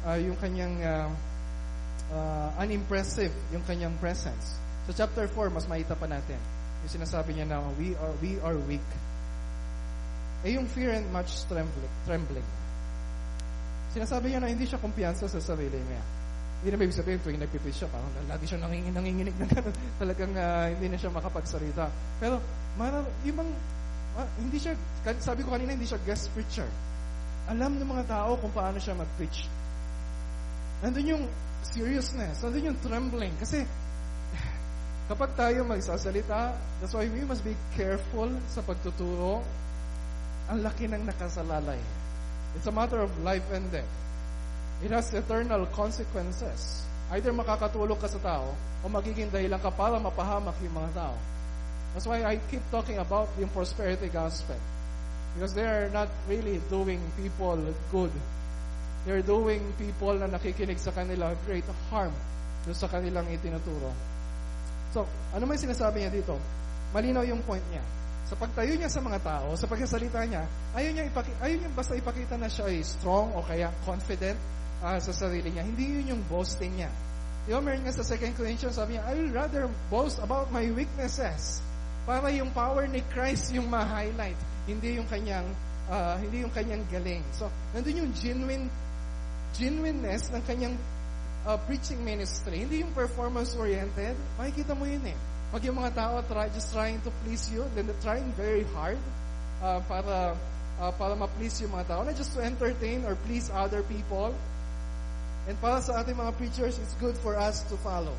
uh, yung kanyang uh, uh, unimpressive, yung kanyang presence. Sa chapter 4, mas maita pa natin. Yung sinasabi niya na we are, we are weak. Eh yung fear and much trembling. trembling. Sinasabi niya na hindi siya kumpiyansa sa sarili niya. Hindi na ibig sabihin tuwing nagpipis siya, parang lagi siya nangingin, nanginginig na gano'n. Talagang uh, hindi na siya makapagsalita. Pero, marar, ibang, uh, hindi siya, sabi ko kanina, hindi siya guest preacher. Alam ng mga tao kung paano siya mag-preach. Nandun yung seriousness, nandun yung trembling. Kasi, kapag tayo magsasalita, that's why we must be careful sa pagtuturo. Ang laki ng nakasalalay. It's a matter of life and death. It has eternal consequences. Either makakatulog ka sa tao o magiging dahilan ka para mapahamak yung mga tao. That's why I keep talking about yung prosperity gospel. Because they are not really doing people good. They're doing people na nakikinig sa kanila great harm doon sa kanilang itinuturo. So, ano may sinasabi niya dito? Malinaw yung point niya. Sa pagtayo niya sa mga tao, sa pagsasalita niya, ayaw niya, ipaki- ayaw niya basta ipakita na siya ay strong o kaya confident uh, sa sarili niya. Hindi yun yung boasting niya. Di ba, meron nga sa 2 Corinthians, sabi niya, I will rather boast about my weaknesses para yung power ni Christ yung ma-highlight. Hindi yung kanyang, uh, hindi yung kanyang galing. So, nandun yung genuine, genuineness ng kanyang uh, preaching ministry. Hindi yung performance-oriented. Makikita mo yun eh. Pag yung mga tao try, just trying to please you, then they're trying very hard uh, para uh, para ma-please yung mga tao, not just to entertain or please other people. And para sa ating mga preachers, it's good for us to follow.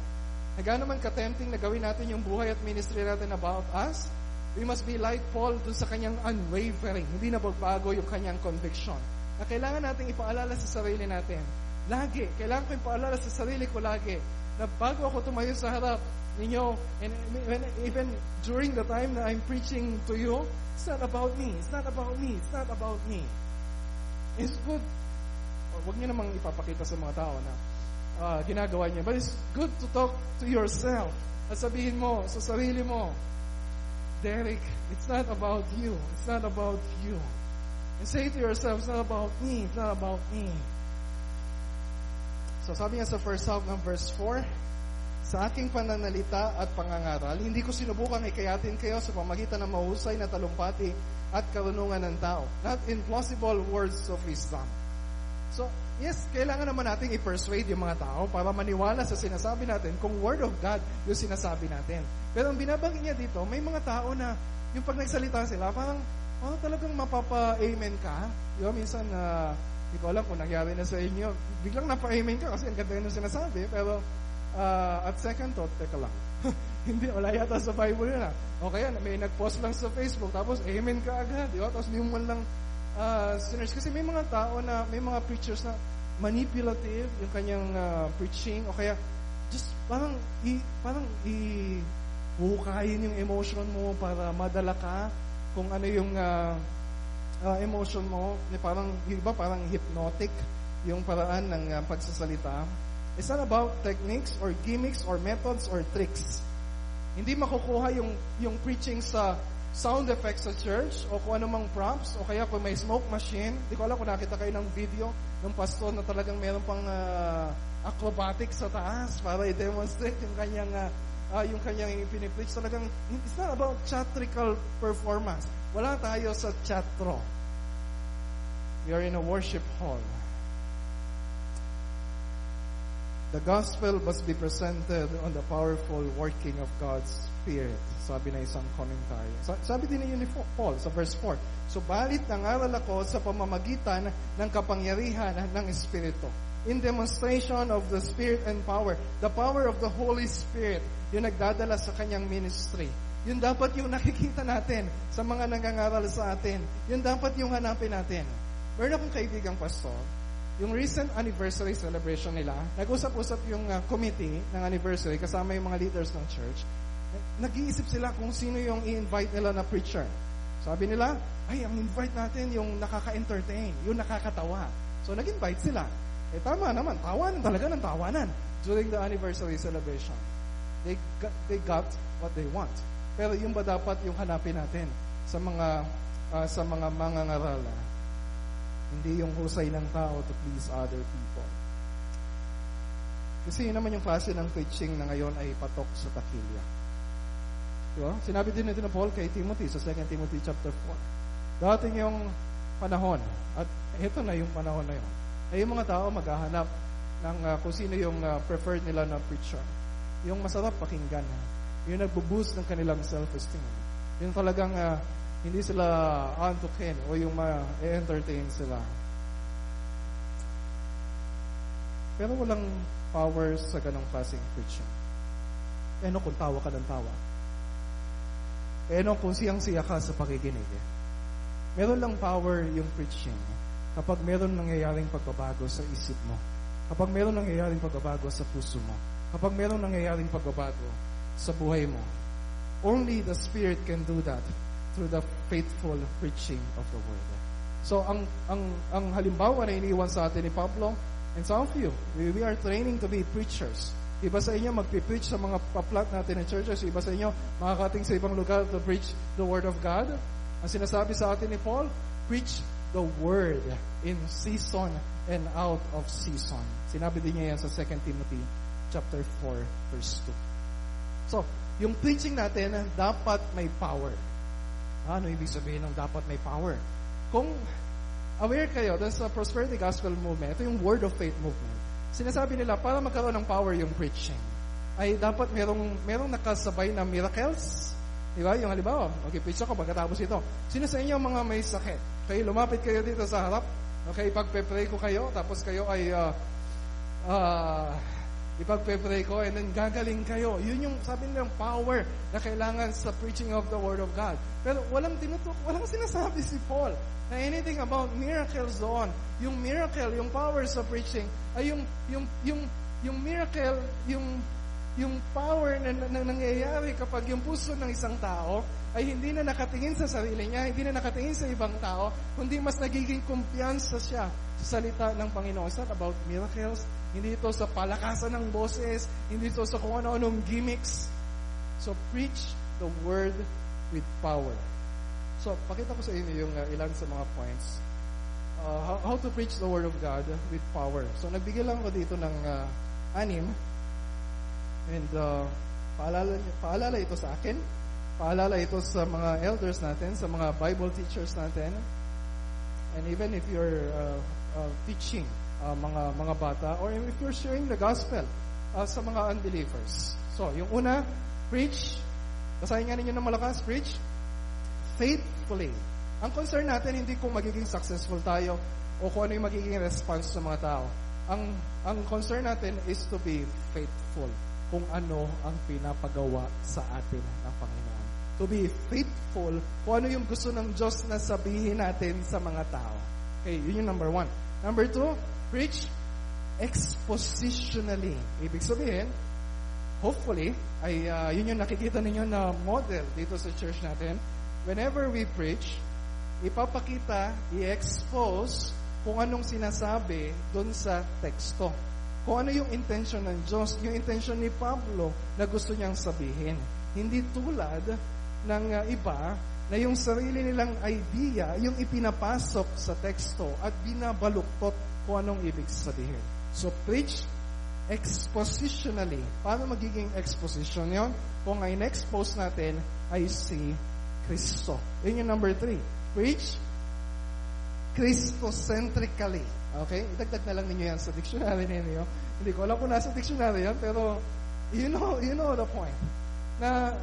Nagano naman ka-tempting na gawin natin yung buhay at ministry natin about us, we must be like Paul dun sa kanyang unwavering, hindi na magbago yung kanyang conviction. Na kailangan nating ipaalala sa sarili natin. Lagi, kailangan ko ipaalala sa sarili ko lagi na bago ako tumayo sa harap, ninyo, and when, even during the time that I'm preaching to you, it's not about me. It's not about me. It's not about me. It's good. Or, wag niyo namang ipapakita sa mga tao na uh, ginagawa niya. But it's good to talk to yourself. At sabihin mo sa sarili mo, Derek, it's not about you. It's not about you. And say to yourself, it's not about me. It's not about me. So sabi nga sa first half ng verse 4, sa aking pananalita at pangangaral, hindi ko sinubukan ikayatin kayo sa pamagitan ng mahusay na talumpati at karunungan ng tao, not in plausible words of wisdom. So, yes, kailangan naman nating i-persuade yung mga tao para maniwala sa sinasabi natin kung Word of God yung sinasabi natin. Pero ang binabanggit niya dito, may mga tao na yung pag nagsalita sila, parang, parang talagang mapapa-amen ka. Yung minsan, uh, hindi ko alam kung nangyari na sa inyo. Biglang napa-amen ka kasi ang ganda yung sinasabi. Pero uh, at second thought, teka lang. hindi, wala yata sa Bible yun ah. O kaya, may nag-post lang sa Facebook, tapos amen ka agad. Di? Tapos hindi mo lang uh, sinners. Kasi may mga tao na, may mga preachers na manipulative yung kanyang uh, preaching o kaya just parang i, parang i hukayin yung emotion mo para madala ka kung ano yung uh, uh, emotion mo. Parang, yung iba parang hypnotic yung paraan ng uh, pagsasalita. It's not about techniques or gimmicks or methods or tricks. Hindi makukuha yung, yung preaching sa sound effects sa church o kung anumang props o kaya kung may smoke machine. Hindi ko alam kung nakita kayo ng video ng pastor na talagang meron pang uh, acrobatic sa taas para i-demonstrate yung kanyang uh, uh, yung kanyang pinipreach. Talagang, it's not about theatrical performance. Wala tayo sa teatro. We are in a worship hall. The gospel must be presented on the powerful working of God's Spirit. Sabi na isang commentary. Sabi din ni Paul sa verse 4. So, balit nangaral ako sa pamamagitan ng kapangyarihan ng Espiritu. In demonstration of the Spirit and power. The power of the Holy Spirit. Yung nagdadala sa kanyang ministry. Yun dapat yung nakikita natin sa mga nangangaral sa atin. Yun dapat yung hanapin natin. Meron akong kaibigang pastor, yung recent anniversary celebration nila, nag-usap-usap yung uh, committee ng anniversary kasama yung mga leaders ng church. Nag-iisip sila kung sino yung i-invite nila na preacher. Sabi nila, ay, ang invite natin yung nakaka-entertain, yung nakakatawa. So, nag-invite sila. Eh, tama naman, tawanan talaga ng tawanan during the anniversary celebration. They got, they got what they want. Pero yung ba dapat yung hanapin natin sa mga uh, sa mga mangangaral hindi yung husay ng tao to please other people. Kasi yun naman yung klase ng preaching na ngayon ay patok sa takilya. Diba? Sinabi din ito na Paul kay Timothy sa 2 Timothy chapter 4. Dating yung panahon, at ito na yung panahon na yun, ay yung mga tao maghahanap ng uh, kung sino yung uh, preferred nila na preacher. Yung masarap pakinggan. Yung nagbo-boost ng kanilang self-esteem. Yung talagang uh, hindi sila antukin o yung ma-entertain sila. Pero walang power sa ganong klaseng preaching. Eh no kung tawa ka ng tawa. Eh no kung siyang-siya ka sa pakikinig. Eh. Meron lang power yung preaching kapag meron nangyayaring pagbabago sa isip mo. Kapag meron nangyayaring pagbabago sa puso mo. Kapag meron nangyayaring pagbabago sa buhay mo. Only the Spirit can do that through the faithful preaching of the word. So ang ang ang halimbawa na iniwan sa atin ni Pablo and some of you, we, we are training to be preachers. Iba sa inyo magpi-preach sa mga paplat natin ng churches, iba sa inyo makakating sa ibang lugar to preach the word of God. Ang sinasabi sa atin ni Paul, preach the word in season and out of season. Sinabi din niya yan sa 2 Timothy chapter 4 verse 2. So, yung preaching natin dapat may power. Ano ibig sabihin ng dapat may power? Kung aware kayo dun sa Prosperity Gospel Movement, ito yung Word of Faith Movement. Sinasabi nila, para magkaroon ng power yung preaching, ay dapat merong, merong nakasabay na miracles. Di ba? Yung halimbawa, mag-preach ako pagkatapos ito. Sino sa inyo mga may sakit? Okay, lumapit kayo dito sa harap. Okay, pagpe-pray ko kayo, tapos kayo ay uh, uh, ipagpe-pray ko and then gagaling kayo. Yun yung sabi nilang power na kailangan sa preaching of the Word of God. Pero walang tinutok, walang sinasabi si Paul na anything about miracles doon. Yung miracle, yung power sa preaching ay yung yung yung yung miracle, yung yung power na, na, na nangyayari kapag yung puso ng isang tao ay hindi na nakatingin sa sarili niya, hindi na nakatingin sa ibang tao, kundi mas nagiging kumpiyansa siya salita ng Panginoon. It's not about miracles, hindi ito sa palakasan ng boses, hindi ito sa kung ano-anong gimmicks. So preach the word with power. So, pakita ko sa inyo yung uh, ilan sa mga points. Uh, how, how to preach the word of God with power. So, nagbigay lang ko dito ng uh, anim. And uh, paalala, paalala ito sa akin. Paalala ito sa mga elders natin, sa mga Bible teachers natin. And even if you're uh, uh, teaching uh, mga mga bata or if you're sharing the gospel uh, sa mga unbelievers. So, yung una, preach. Basahin nga ninyo ng malakas, preach faithfully. Ang concern natin hindi kung magiging successful tayo o kung ano yung magiging response sa mga tao. Ang ang concern natin is to be faithful kung ano ang pinapagawa sa atin ng Panginoon. To be faithful kung ano yung gusto ng Diyos na sabihin natin sa mga tao. Okay, yun yung number one. Number two, preach expositionally. Ibig sabihin, hopefully, ay uh, yun yung nakikita ninyo na model dito sa church natin whenever we preach, ipapakita, i-expose kung anong sinasabi doon sa teksto. Kung ano yung intention ng Diyos, yung intention ni Pablo na gusto niyang sabihin. Hindi tulad ng uh, iba na yung sarili nilang idea, yung ipinapasok sa teksto at binabaluktot kung anong ibig sabihin. So preach expositionally. Paano magiging exposition yon? Kung ang in-expose natin ay si Kristo. Yun yung number three. Preach Christocentrically. Okay? Idagdag na lang ninyo yan sa dictionary ninyo. Hindi ko alam kung nasa dictionary yan, pero you know, you know the point. Na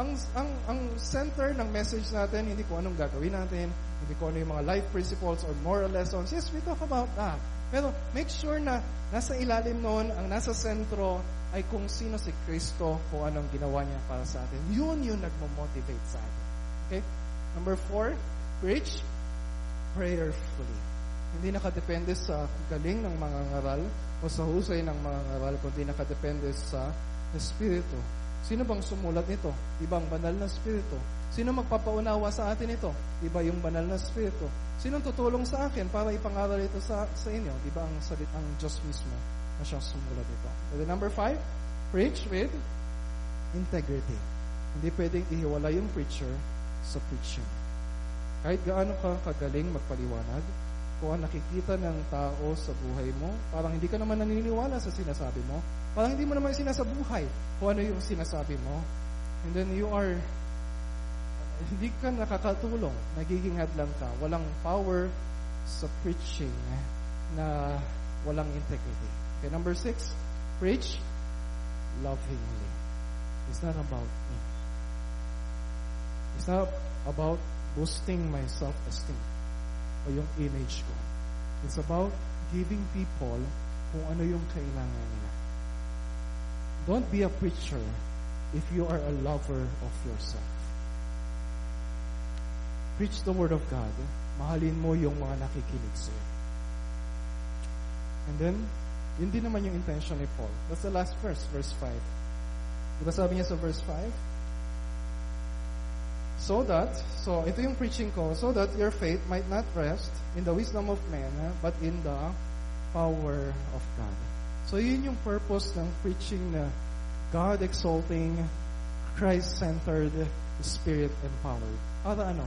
ang, ang, ang center ng message natin, hindi ko anong gagawin natin, hindi ko ano yung mga life principles or moral lessons. Yes, we talk about that. Pero make sure na nasa ilalim noon, ang nasa sentro ay kung sino si Kristo, kung anong ginawa niya para sa atin. Yun yung nagmo-motivate sa atin. Okay? Number four, preach prayerfully. Hindi nakadepende sa galing ng mga ngaral o sa husay ng mga ngaral, kundi nakadepende sa Espiritu. Sino bang sumulat nito? Ibang banal na Espiritu. Sino magpapaunawa sa atin ito? Iba yung banal na Espiritu. Sino tutulong sa akin para ipangaral ito sa, sa inyo? Di ba ang salit ang Diyos mismo na siyang sumulat ito? And number five, preach with integrity. Hindi pwedeng ihiwala yung preacher sa preaching. Kahit gaano ka kagaling magpaliwanag, kung ang nakikita ng tao sa buhay mo, parang hindi ka naman naniniwala sa sinasabi mo, parang hindi mo naman sinasabuhay kung ano yung sinasabi mo, and then you are, hindi ka nakakatulong, nagiging hadlang ka, walang power sa preaching na walang integrity. Okay, number six, preach lovingly. It's not about me. It's not about boosting my self-esteem o yung image ko. It's about giving people kung ano yung kailangan nila. Don't be a preacher if you are a lover of yourself. Preach the Word of God. Mahalin mo yung mga nakikinig sa'yo. And then, yun naman yung intention ni Paul. That's the last verse, verse 5. Diba sabi niya sa verse 5? So that, so ito yung preaching ko, so that your faith might not rest in the wisdom of man, but in the power of God. So yun yung purpose ng preaching na God exalting, Christ-centered, Spirit-empowered. Para ano?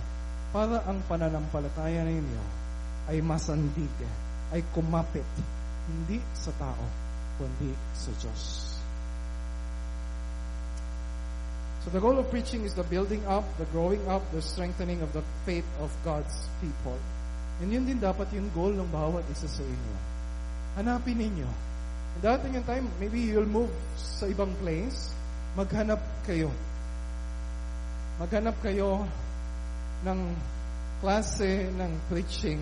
Para ang pananampalataya ninyo ay masandig, ay kumapit, hindi sa tao, kundi sa Diyos. So the goal of preaching is the building up, the growing up, the strengthening of the faith of God's people. And yun din dapat yung goal ng bawat isa sa inyo. Hanapin ninyo. And yung time, maybe you'll move sa ibang place, maghanap kayo. Maghanap kayo ng klase ng preaching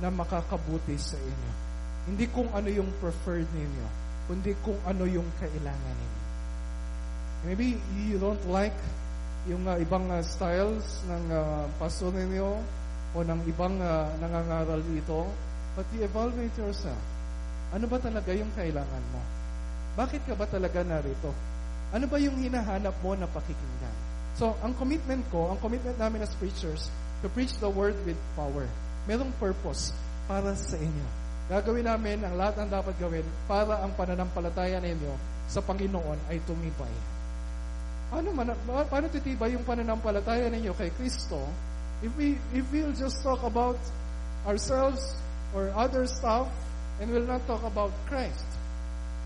na makakabuti sa inyo. Hindi kung ano yung preferred ninyo, kundi kung ano yung kailangan ninyo. Maybe you don't like yung uh, ibang uh, styles ng uh, pastor ninyo o ng ibang uh, nangangaral dito, but you evaluate yourself. Ano ba talaga yung kailangan mo? Bakit ka ba talaga narito? Ano ba yung hinahanap mo na pakikinggan? So, ang commitment ko, ang commitment namin as preachers, to preach the word with power. Merong purpose para sa inyo. Gagawin namin ang lahat ng dapat gawin para ang pananampalataya ninyo sa Panginoon ay tumibay. Paano, man, paano titibay yung pananampalataya ninyo kay Kristo if we if we'll just talk about ourselves or other stuff and will not talk about Christ?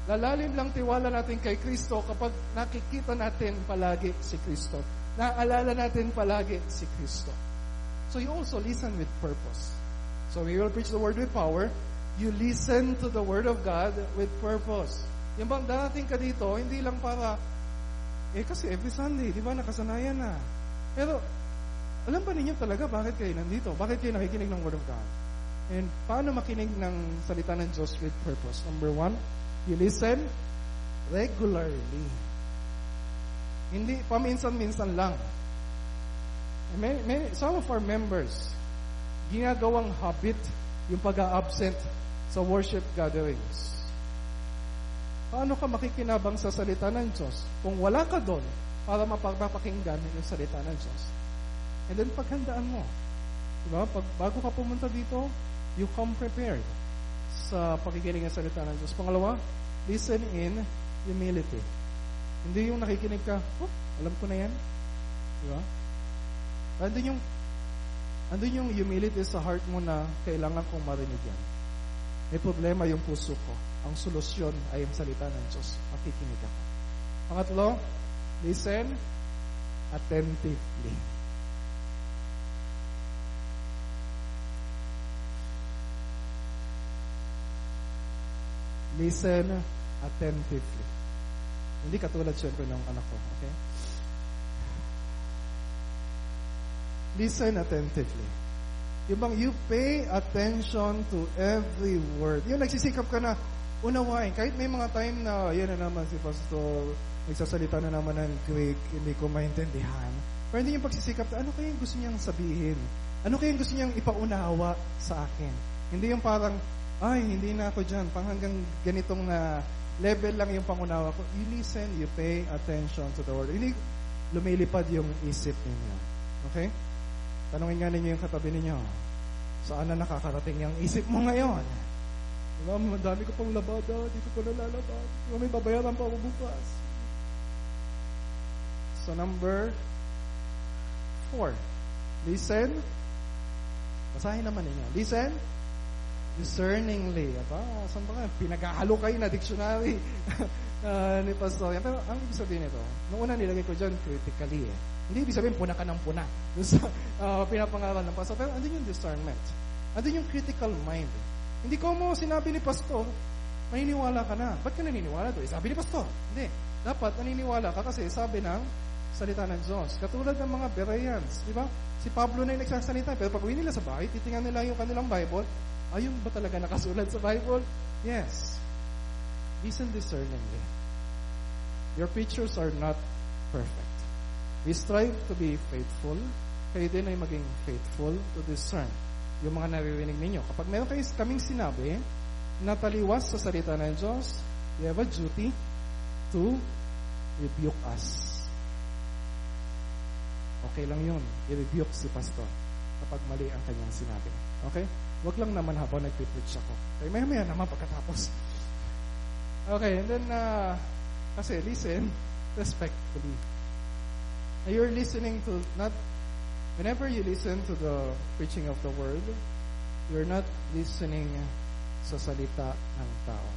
Lalalim lang tiwala natin kay Kristo kapag nakikita natin palagi si Kristo. Naaalala natin palagi si Kristo. So you also listen with purpose. So we will preach the word with power. You listen to the word of God with purpose. Yung bang darating ka dito, hindi lang para, eh kasi every Sunday, di ba, nakasanayan na. Pero, alam ba ninyo talaga bakit kayo nandito? Bakit kayo nakikinig ng word of God? And paano makinig ng salita ng Diyos with purpose? Number one, You listen regularly. Hindi paminsan-minsan lang. May, may, some of our members, ginagawang habit yung pag-absent sa worship gatherings. Paano ka makikinabang sa salita ng Diyos kung wala ka doon para mapapakinggan yung salita ng Diyos? And then paghandaan mo. Diba? Pag, bago ka pumunta dito, you come prepared sa pakikinig ng salita ng Diyos. Pangalawa, listen in humility. Hindi yung nakikinig ka, oh, alam ko na yan. Di ba? Andun yung, andun yung humility sa heart mo na kailangan kong marinig yan. May problema yung puso ko. Ang solusyon ay ang salita ng Diyos. Makikinig ako. Pangatlo, listen attentively. Listen attentively. Hindi katulad syempre ng anak ko. Okay? Listen attentively. Yung bang you pay attention to every word. Yung nagsisikap ka na unawain. Kahit may mga time na, yan na naman si Pastor, nagsasalita na naman ng Greek, hindi ko maintindihan. Pero hindi yung pagsisikap na, ano kaya yung gusto niyang sabihin? Ano kaya yung gusto niyang ipaunawa sa akin? Hindi yung parang, ay, hindi na ako dyan. Pang hanggang ganitong na level lang yung pangunawa ko. You listen, you pay attention to the word. Hindi lumilipad yung isip ninyo. Okay? Tanungin nga ninyo yung katabi ninyo. Saan na nakakarating yung isip mo ngayon? Diba, madami ko pang labada, di ko pa nalalabad. Diba, may babayaran pa ako bukas. So number four, listen. Basahin naman ninyo. Listen discerningly. Aba, saan ba nga? Pinaghahalo kayo na dictionary uh, ni Pastor. Pero ang ibig sabihin nito, nung una nilagay ko dyan, critically eh. Hindi ibig sabihin, puna ka ng puna. Doon sa uh, pinapangaral ng Pastor. Pero andun yung discernment. Andun yung critical mind. Hindi ko mo sinabi ni Pastor, maniniwala ka na. Ba't ka naniniwala doon? Sabi ni Pastor. Hindi. Dapat naniniwala ka kasi sabi ng salita ng Diyos. Katulad ng mga Bereans. Di ba? Si Pablo na yung nagsasalita. Pero pag uwi nila sa bahay, titingnan nila yung kanilang Bible, Ayun ba talaga nakasulat sa Bible? Yes. Listen discerningly. Your preachers are not perfect. We strive to be faithful. Kayo din ay maging faithful to discern yung mga naririnig ninyo. Kapag meron kayo kaming sinabi na taliwas sa salita ng Diyos, you have a duty to rebuke us. Okay lang yun. I-rebuke si pastor kapag mali ang kanyang sinabi. Okay? Wag lang naman habang nagpipreach ako. Okay, maya maya naman pagkatapos. Okay, and then, uh, kasi listen respectfully. You're listening to, not, whenever you listen to the preaching of the word, you're not listening sa salita ng tao.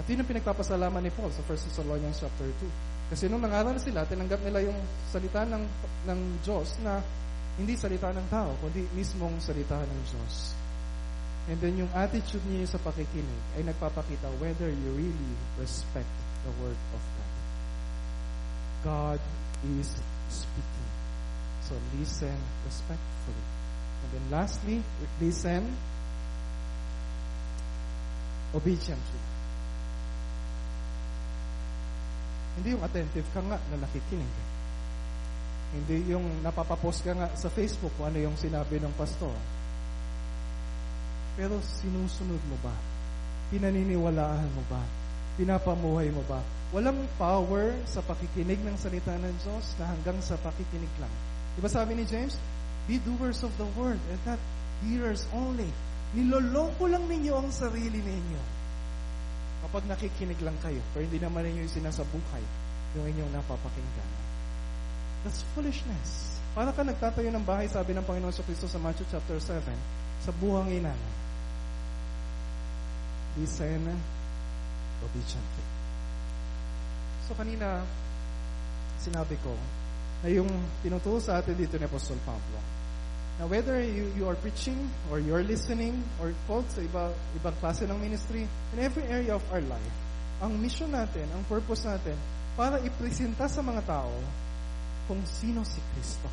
At yun ang pinagpapasalaman ni Paul sa 1 Thessalonians chapter 2. Kasi nung nangaral sila, tinanggap nila yung salita ng, ng Diyos na hindi salita ng tao, kundi mismong salita ng Diyos. And then yung attitude niyo sa pakikinig ay nagpapakita whether you really respect the Word of God. God is speaking. So listen respectfully. And then lastly, listen obediently. Hindi yung attentive ka nga na nakikinig. Hindi yung napapapost ka nga sa Facebook kung ano yung sinabi ng pastor pero sinusunod mo ba? Pinaniniwalaan mo ba Pinapamuhay mo ba? Walang power sa pakikinig ng salita ng Diyos na hanggang sa pakikinig lang. Di ba sabi ni James? Be doers of the word and not hearers only. Niloloko lang ninyo ang sarili ninyo. Kapag nakikinig lang kayo, pero hindi naman ninyo yung sinasabuhay yung inyong napapakinggan. That's foolishness. Para ka nagtatayo ng bahay, sabi ng Panginoon sa Kristo sa Matthew chapter 7, sa buhangin namin. Listen obediently. So kanina, sinabi ko, na yung tinuturo sa atin dito ni Apostol Pablo, na whether you, you are preaching, or you're listening, or called sa iba, ibang klase ng ministry, in every area of our life, ang mission natin, ang purpose natin, para ipresenta sa mga tao kung sino si Kristo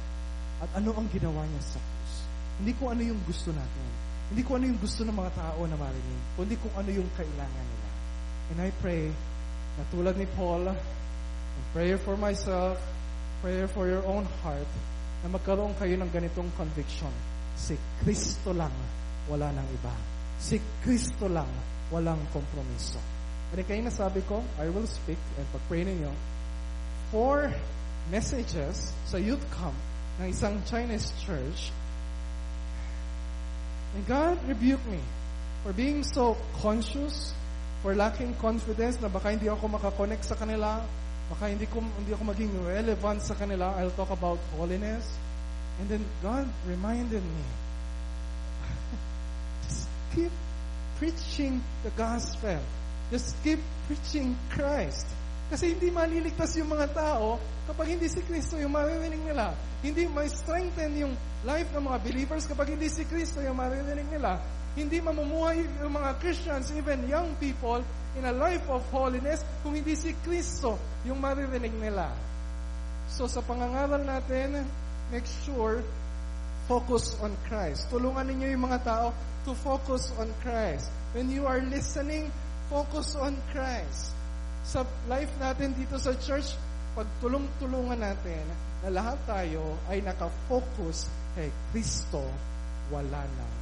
at ano ang ginawa niya sa krus. Hindi kung ano yung gusto natin. Hindi kung ano yung gusto ng mga tao na marinig, kundi kung ano yung kailangan nila. And I pray na tulad ni Paul, prayer for myself, prayer for your own heart, na magkaroon kayo ng ganitong conviction. Si Kristo lang, wala nang iba. Si Kristo lang, walang kompromiso. At kayo na sabi ko, I will speak and pag-pray ninyo, four messages sa youth camp ng isang Chinese church. And God rebuked me for being so conscious, for lacking confidence na baka hindi ako makakonect sa kanila, baka hindi ko hindi ako maging relevant sa kanila. I'll talk about holiness. And then God reminded me, just keep preaching the gospel. Just keep preaching Christ. Kasi hindi maliligtas yung mga tao kapag hindi si Kristo yung maririnig nila. Hindi may strengthen yung life ng mga believers kapag hindi si Kristo yung maririnig nila. Hindi mamumuhay yung mga Christians, even young people, in a life of holiness kung hindi si Kristo yung maririnig nila. So sa pangangaral natin, make sure focus on Christ. Tulungan ninyo yung mga tao to focus on Christ. When you are listening, focus on Christ. Sa life natin dito sa church, pagtulong-tulungan natin na lahat tayo ay nakafocus kay Kristo, wala nang